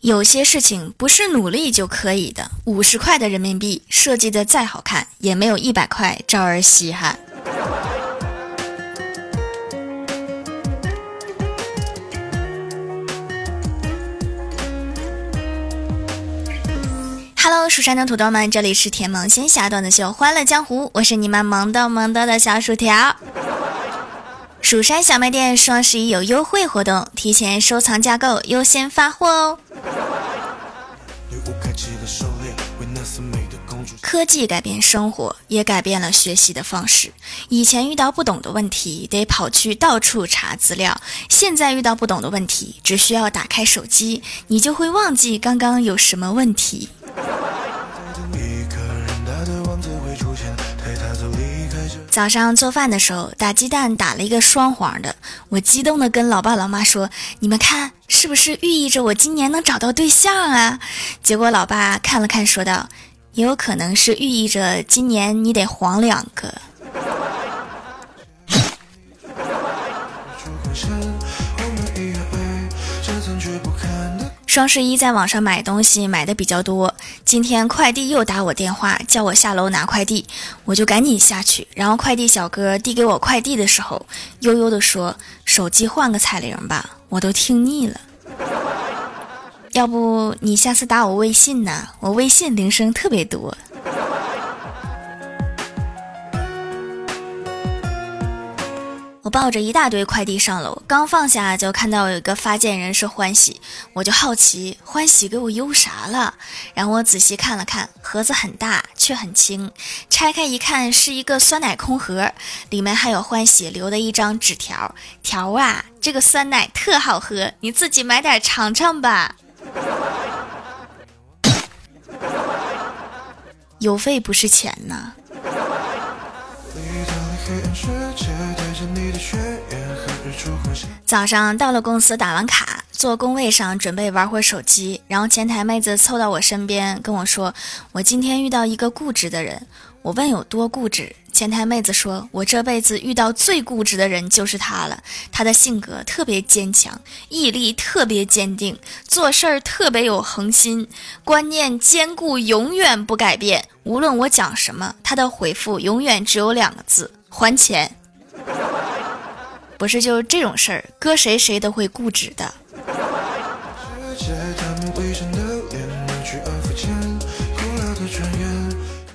有些事情不是努力就可以的。五十块的人民币设计的再好看，也没有一百块招人稀罕。Hello，蜀山的土豆们，这里是甜萌仙侠段子秀《欢乐江湖》，我是你们萌逗萌逗的小薯条。蜀山小卖店双十一有优惠活动，提前收藏加购优先发货哦。科技改变生活，也改变了学习的方式。以前遇到不懂的问题，得跑去到处查资料；现在遇到不懂的问题，只需要打开手机，你就会忘记刚刚有什么问题。早上做饭的时候，打鸡蛋打了一个双黄的，我激动的跟老爸老妈说：“你们看，是不是寓意着我今年能找到对象啊？”结果老爸看了看，说道：“也有可能是寓意着今年你得黄两个。”双十一在网上买东西买的比较多，今天快递又打我电话叫我下楼拿快递，我就赶紧下去。然后快递小哥递给我快递的时候，悠悠的说：“手机换个彩铃吧，我都听腻了。要不你下次打我微信呢？我微信铃声特别多。”抱着一大堆快递上楼，刚放下就看到有一个发件人是欢喜，我就好奇欢喜给我邮啥了。然后我仔细看了看，盒子很大却很轻，拆开一看是一个酸奶空盒，里面还有欢喜留的一张纸条。条啊，这个酸奶特好喝，你自己买点尝尝吧。邮费不是钱呐。早上到了公司，打完卡，坐工位上准备玩会儿手机，然后前台妹子凑到我身边跟我说：“我今天遇到一个固执的人。”我问有多固执，前台妹子说：“我这辈子遇到最固执的人就是他了。他的性格特别坚强，毅力特别坚定，做事儿特别有恒心，观念坚固，永远不改变。无论我讲什么，他的回复永远只有两个字：还钱。” 不是，就是这种事儿，搁谁谁都会固执的。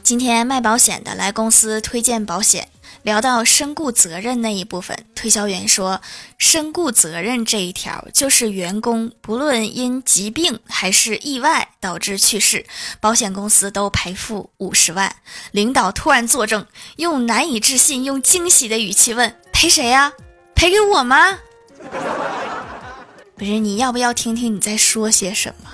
今天卖保险的来公司推荐保险，聊到身故责任那一部分，推销员说，身故责任这一条就是员工不论因疾病还是意外导致去世，保险公司都赔付五十万。领导突然作证，用难以置信、用惊喜的语气问：赔谁呀？赔给我吗？不是，你要不要听听你在说些什么？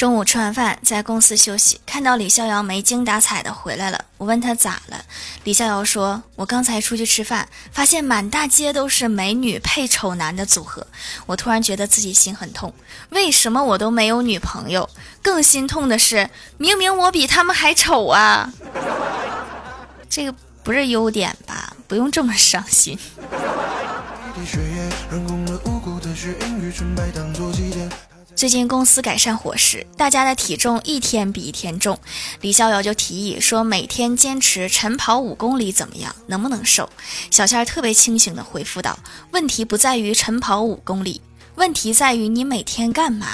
中午吃完饭，在公司休息，看到李逍遥没精打采的回来了。我问他咋了，李逍遥说：“我刚才出去吃饭，发现满大街都是美女配丑男的组合。我突然觉得自己心很痛，为什么我都没有女朋友？更心痛的是，明明我比他们还丑啊！这个不是优点吧？不用这么伤心。”最近公司改善伙食，大家的体重一天比一天重。李逍遥就提议说，每天坚持晨跑五公里怎么样？能不能瘦？小仙儿特别清醒地回复道：“问题不在于晨跑五公里。”问题在于你每天干嘛？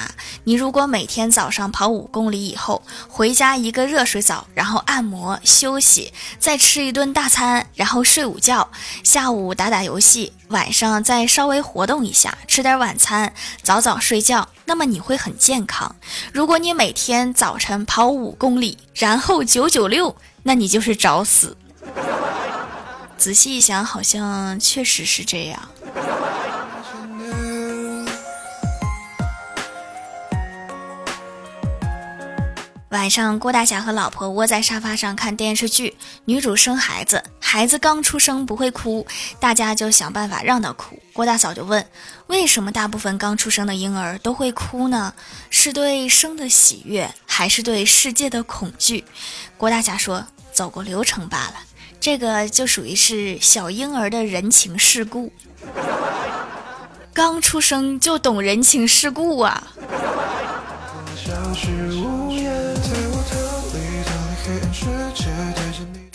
你如果每天早上跑五公里以后，回家一个热水澡，然后按摩休息，再吃一顿大餐，然后睡午觉，下午打打游戏，晚上再稍微活动一下，吃点晚餐，早早睡觉，那么你会很健康。如果你每天早晨跑五公里，然后九九六，那你就是找死。仔细一想，好像确实是这样。晚上，郭大侠和老婆窝在沙发上看电视剧。女主生孩子，孩子刚出生不会哭，大家就想办法让他哭。郭大嫂就问：为什么大部分刚出生的婴儿都会哭呢？是对生的喜悦，还是对世界的恐惧？郭大侠说：走过流程罢了。这个就属于是小婴儿的人情世故，刚出生就懂人情世故啊。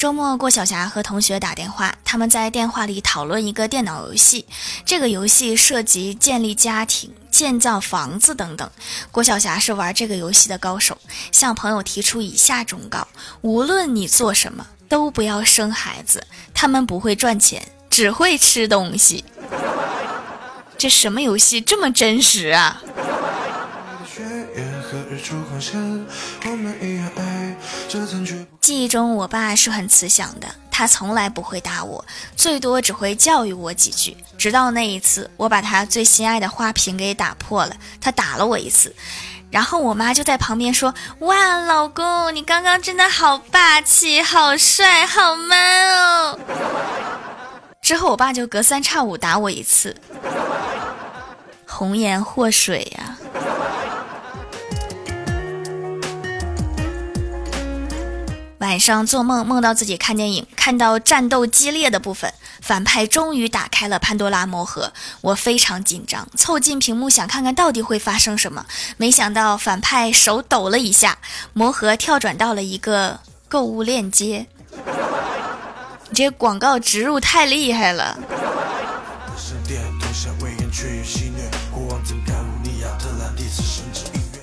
周末郭晓霞和同学打电话，他们在电话里讨论一个电脑游戏。这个游戏涉及建立家庭、建造房子等等。郭晓霞是玩这个游戏的高手，向朋友提出以下忠告：无论你做什么，都不要生孩子，他们不会赚钱，只会吃东西。这什么游戏这么真实啊？记忆中，我爸是很慈祥的，他从来不会打我，最多只会教育我几句。直到那一次，我把他最心爱的花瓶给打破了，他打了我一次，然后我妈就在旁边说：“哇，老公，你刚刚真的好霸气，好帅，好 man 哦。”之后，我爸就隔三差五打我一次，红颜祸水呀。晚上做梦，梦到自己看电影，看到战斗激烈的部分，反派终于打开了潘多拉魔盒，我非常紧张，凑近屏幕想看看到底会发生什么，没想到反派手抖了一下，魔盒跳转到了一个购物链接，你这广告植入太厉害了。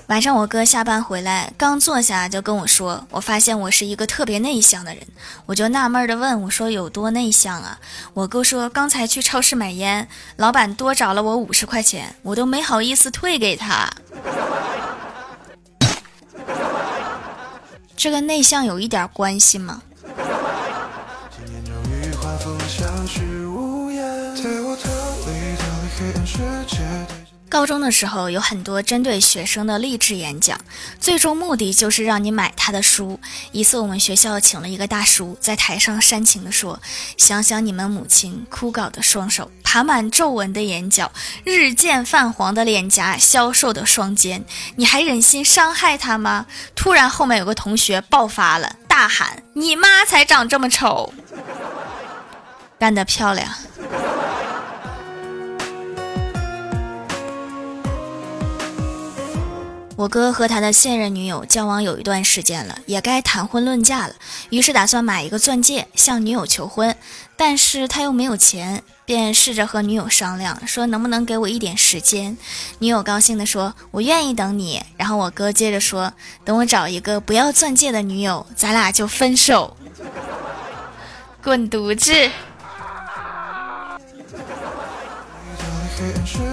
晚上我哥下班回来，刚坐下就跟我说：“我发现我是一个特别内向的人。”我就纳闷的问我说：“有多内向啊？”我哥说：“刚才去超市买烟，老板多找了我五十块钱，我都没好意思退给他。”这跟内向有一点关系吗？高中的时候有很多针对学生的励志演讲，最终目的就是让你买他的书。一次我们学校请了一个大叔，在台上煽情地说：“想想你们母亲枯槁的双手、爬满皱纹的眼角、日渐泛黄的脸颊、消瘦的双肩，你还忍心伤害他吗？”突然后面有个同学爆发了，大喊：“你妈才长这么丑！”干得漂亮！我哥和他的现任女友交往有一段时间了，也该谈婚论嫁了，于是打算买一个钻戒向女友求婚，但是他又没有钱，便试着和女友商量，说能不能给我一点时间。女友高兴地说：“我愿意等你。”然后我哥接着说：“等我找一个不要钻戒的女友，咱俩就分手。”滚犊子！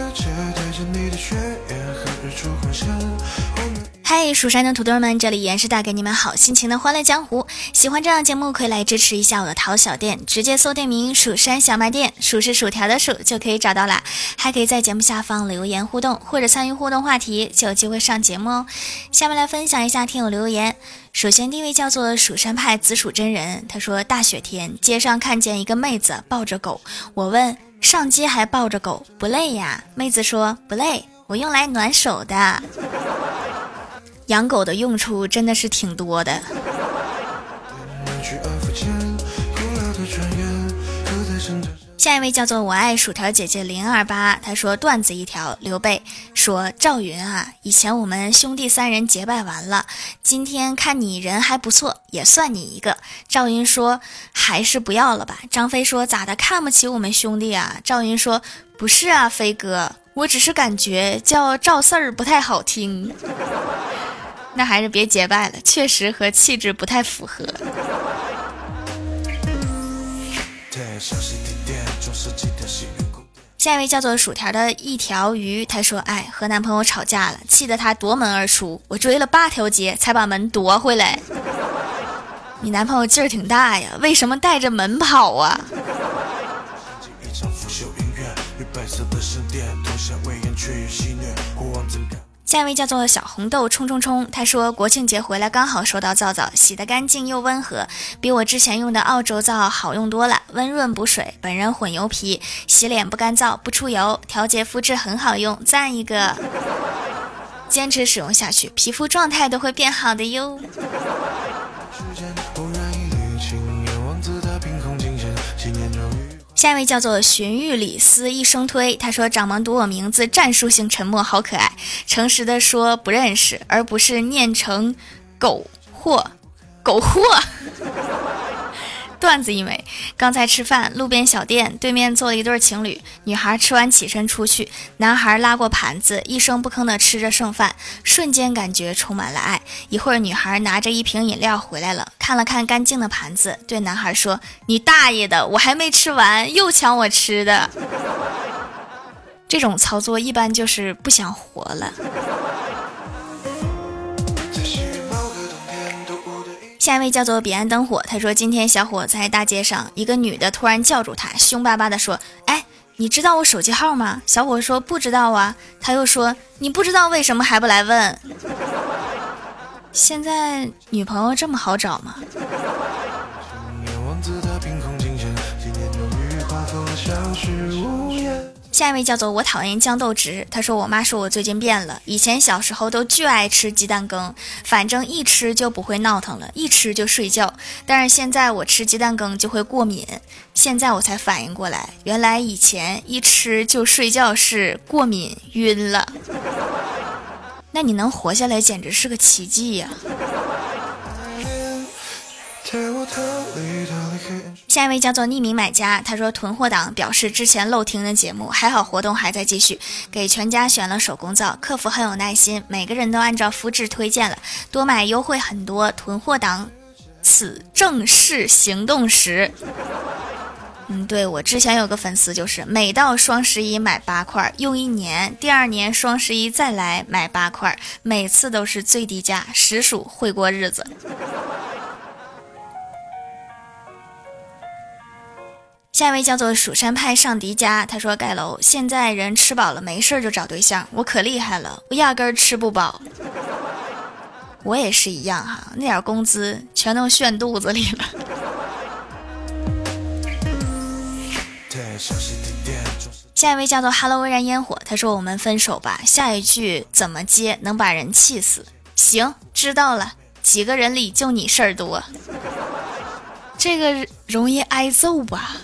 嗨，蜀山的土豆们，这里依然是带给你们好心情的欢乐江湖。喜欢这样节目，可以来支持一下我的淘小店，直接搜店名“蜀山小卖店”，数是薯条的数就可以找到啦。还可以在节目下方留言互动，或者参与互动话题，就有机会上节目哦。下面来分享一下听友留言。首先第一位叫做蜀山派紫薯真人，他说大雪天街上看见一个妹子抱着狗，我问上街还抱着狗不累呀？妹子说不累，我用来暖手的。养狗的用处真的是挺多的。下一位叫做我爱薯条姐姐零二八，她说段子一条。刘备说赵云啊，以前我们兄弟三人结拜完了，今天看你人还不错，也算你一个。赵云说还是不要了吧。张飞说咋的，看不起我们兄弟啊？赵云说不是啊，飞哥，我只是感觉叫赵四儿不太好听。那还是别结拜了，确实和气质不太符合。下一位叫做薯条的一条鱼，他说：“哎，和男朋友吵架了，气得他夺门而出，我追了八条街才把门夺回来。你男朋友劲儿挺大呀，为什么带着门跑啊？”下一位叫做小红豆冲冲冲，他说国庆节回来刚好收到皂皂，洗得干净又温和，比我之前用的澳洲皂好用多了，温润补水，本人混油皮，洗脸不干燥不出油，调节肤质很好用，赞一个！坚持使用下去，皮肤状态都会变好的哟。下一位叫做荀彧李斯一生推，他说掌门读我名字，战术性沉默，好可爱，诚实的说不认识，而不是念成狗货，狗货。段子一枚，刚才吃饭，路边小店对面坐了一对情侣，女孩吃完起身出去，男孩拉过盘子，一声不吭的吃着剩饭，瞬间感觉充满了爱。一会儿，女孩拿着一瓶饮料回来了，看了看干净的盘子，对男孩说：“你大爷的，我还没吃完，又抢我吃的。”这种操作一般就是不想活了。下一位叫做彼岸灯火，他说今天小伙在大街上，一个女的突然叫住他，凶巴巴的说：“哎，你知道我手机号吗？”小伙说：“不知道啊。”他又说：“你不知道为什么还不来问？”现在女朋友这么好找吗？下一位叫做我讨厌豇豆汁，他说我妈说我最近变了，以前小时候都巨爱吃鸡蛋羹，反正一吃就不会闹腾了，一吃就睡觉。但是现在我吃鸡蛋羹就会过敏，现在我才反应过来，原来以前一吃就睡觉是过敏晕了。那你能活下来简直是个奇迹呀！下一位叫做匿名买家，他说囤货党表示之前漏听的节目，还好活动还在继续，给全家选了手工皂，客服很有耐心，每个人都按照肤质推荐了，多买优惠很多。囤货党，此正式行动时。嗯，对我之前有个粉丝就是每到双十一买八块用一年，第二年双十一再来买八块，每次都是最低价，实属会过日子。下一位叫做蜀山派上迪家，他说盖楼现在人吃饱了没事就找对象，我可厉害了，我压根儿吃不饱。我也是一样哈，那点工资全都炫肚子里了。下一位叫做 Hello 微燃烟火，他说我们分手吧，下一句怎么接能把人气死？行，知道了，几个人里就你事儿多。这个容易挨揍吧？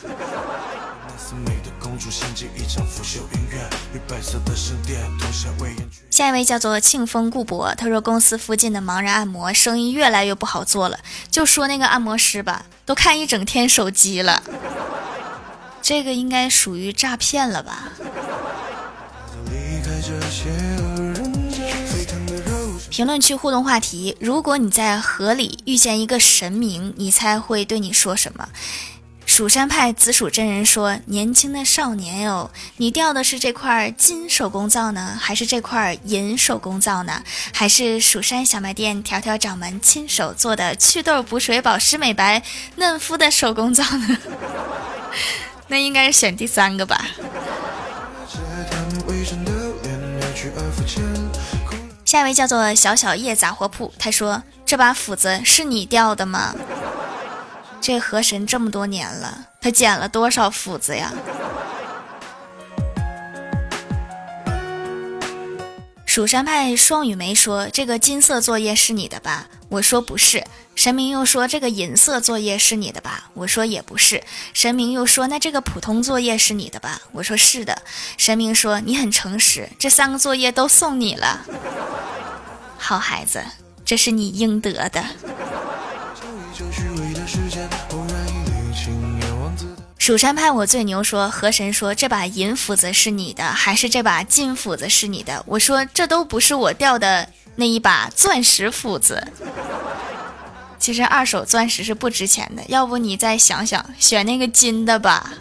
下一位叫做庆丰顾博，他说公司附近的盲人按摩生意越来越不好做了，就说那个按摩师吧，都看一整天手机了，这个应该属于诈骗了吧？评论区互动话题：如果你在河里遇见一个神明，你猜会对你说什么？蜀山派紫薯真人说：“年轻的少年哟，你钓的是这块金手工皂呢，还是这块银手工皂呢？还是蜀山小卖店条条掌门亲手做的祛痘补水、保湿美白、嫩肤的手工皂呢？那应该是选第三个吧。”下一位叫做小小叶杂货铺，他说：“这把斧子是你掉的吗？这河神这么多年了，他捡了多少斧子呀？”蜀山派双雨梅说：“这个金色作业是你的吧？”我说：“不是。”神明又说：“这个银色作业是你的吧？”我说：“也不是。”神明又说：“那这个普通作业是你的吧？”我说：“是的。”神明说：“你很诚实，这三个作业都送你了。”好孩子，这是你应得的。蜀山派我最牛，说河神说这把银斧子是你的，还是这把金斧子是你的？我说这都不是我掉的那一把钻石斧子。其实二手钻石是不值钱的，要不你再想想，选那个金的吧。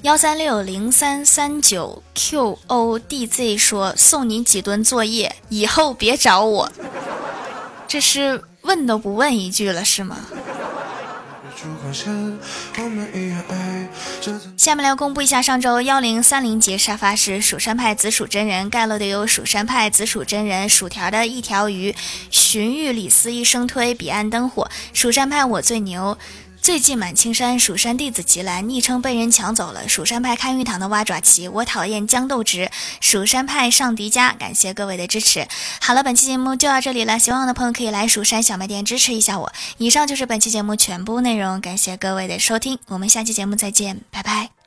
幺三六零三三九 QODZ 说送你几吨作业，以后别找我。这是问都不问一句了是吗？下面来公布一下上周幺零三零节沙发是蜀山派紫薯真人盖楼的有蜀山派紫薯真人薯条的一条鱼荀彧李斯一生推彼岸灯火蜀山派我最牛。最近满青山蜀山弟子吉兰昵称被人抢走了，蜀山派看玉堂的蛙爪旗，我讨厌豇豆直，蜀山派上迪迦，感谢各位的支持。好了，本期节目就到这里了，喜欢我的朋友可以来蜀山小卖店支持一下我。以上就是本期节目全部内容，感谢各位的收听，我们下期节目再见，拜拜。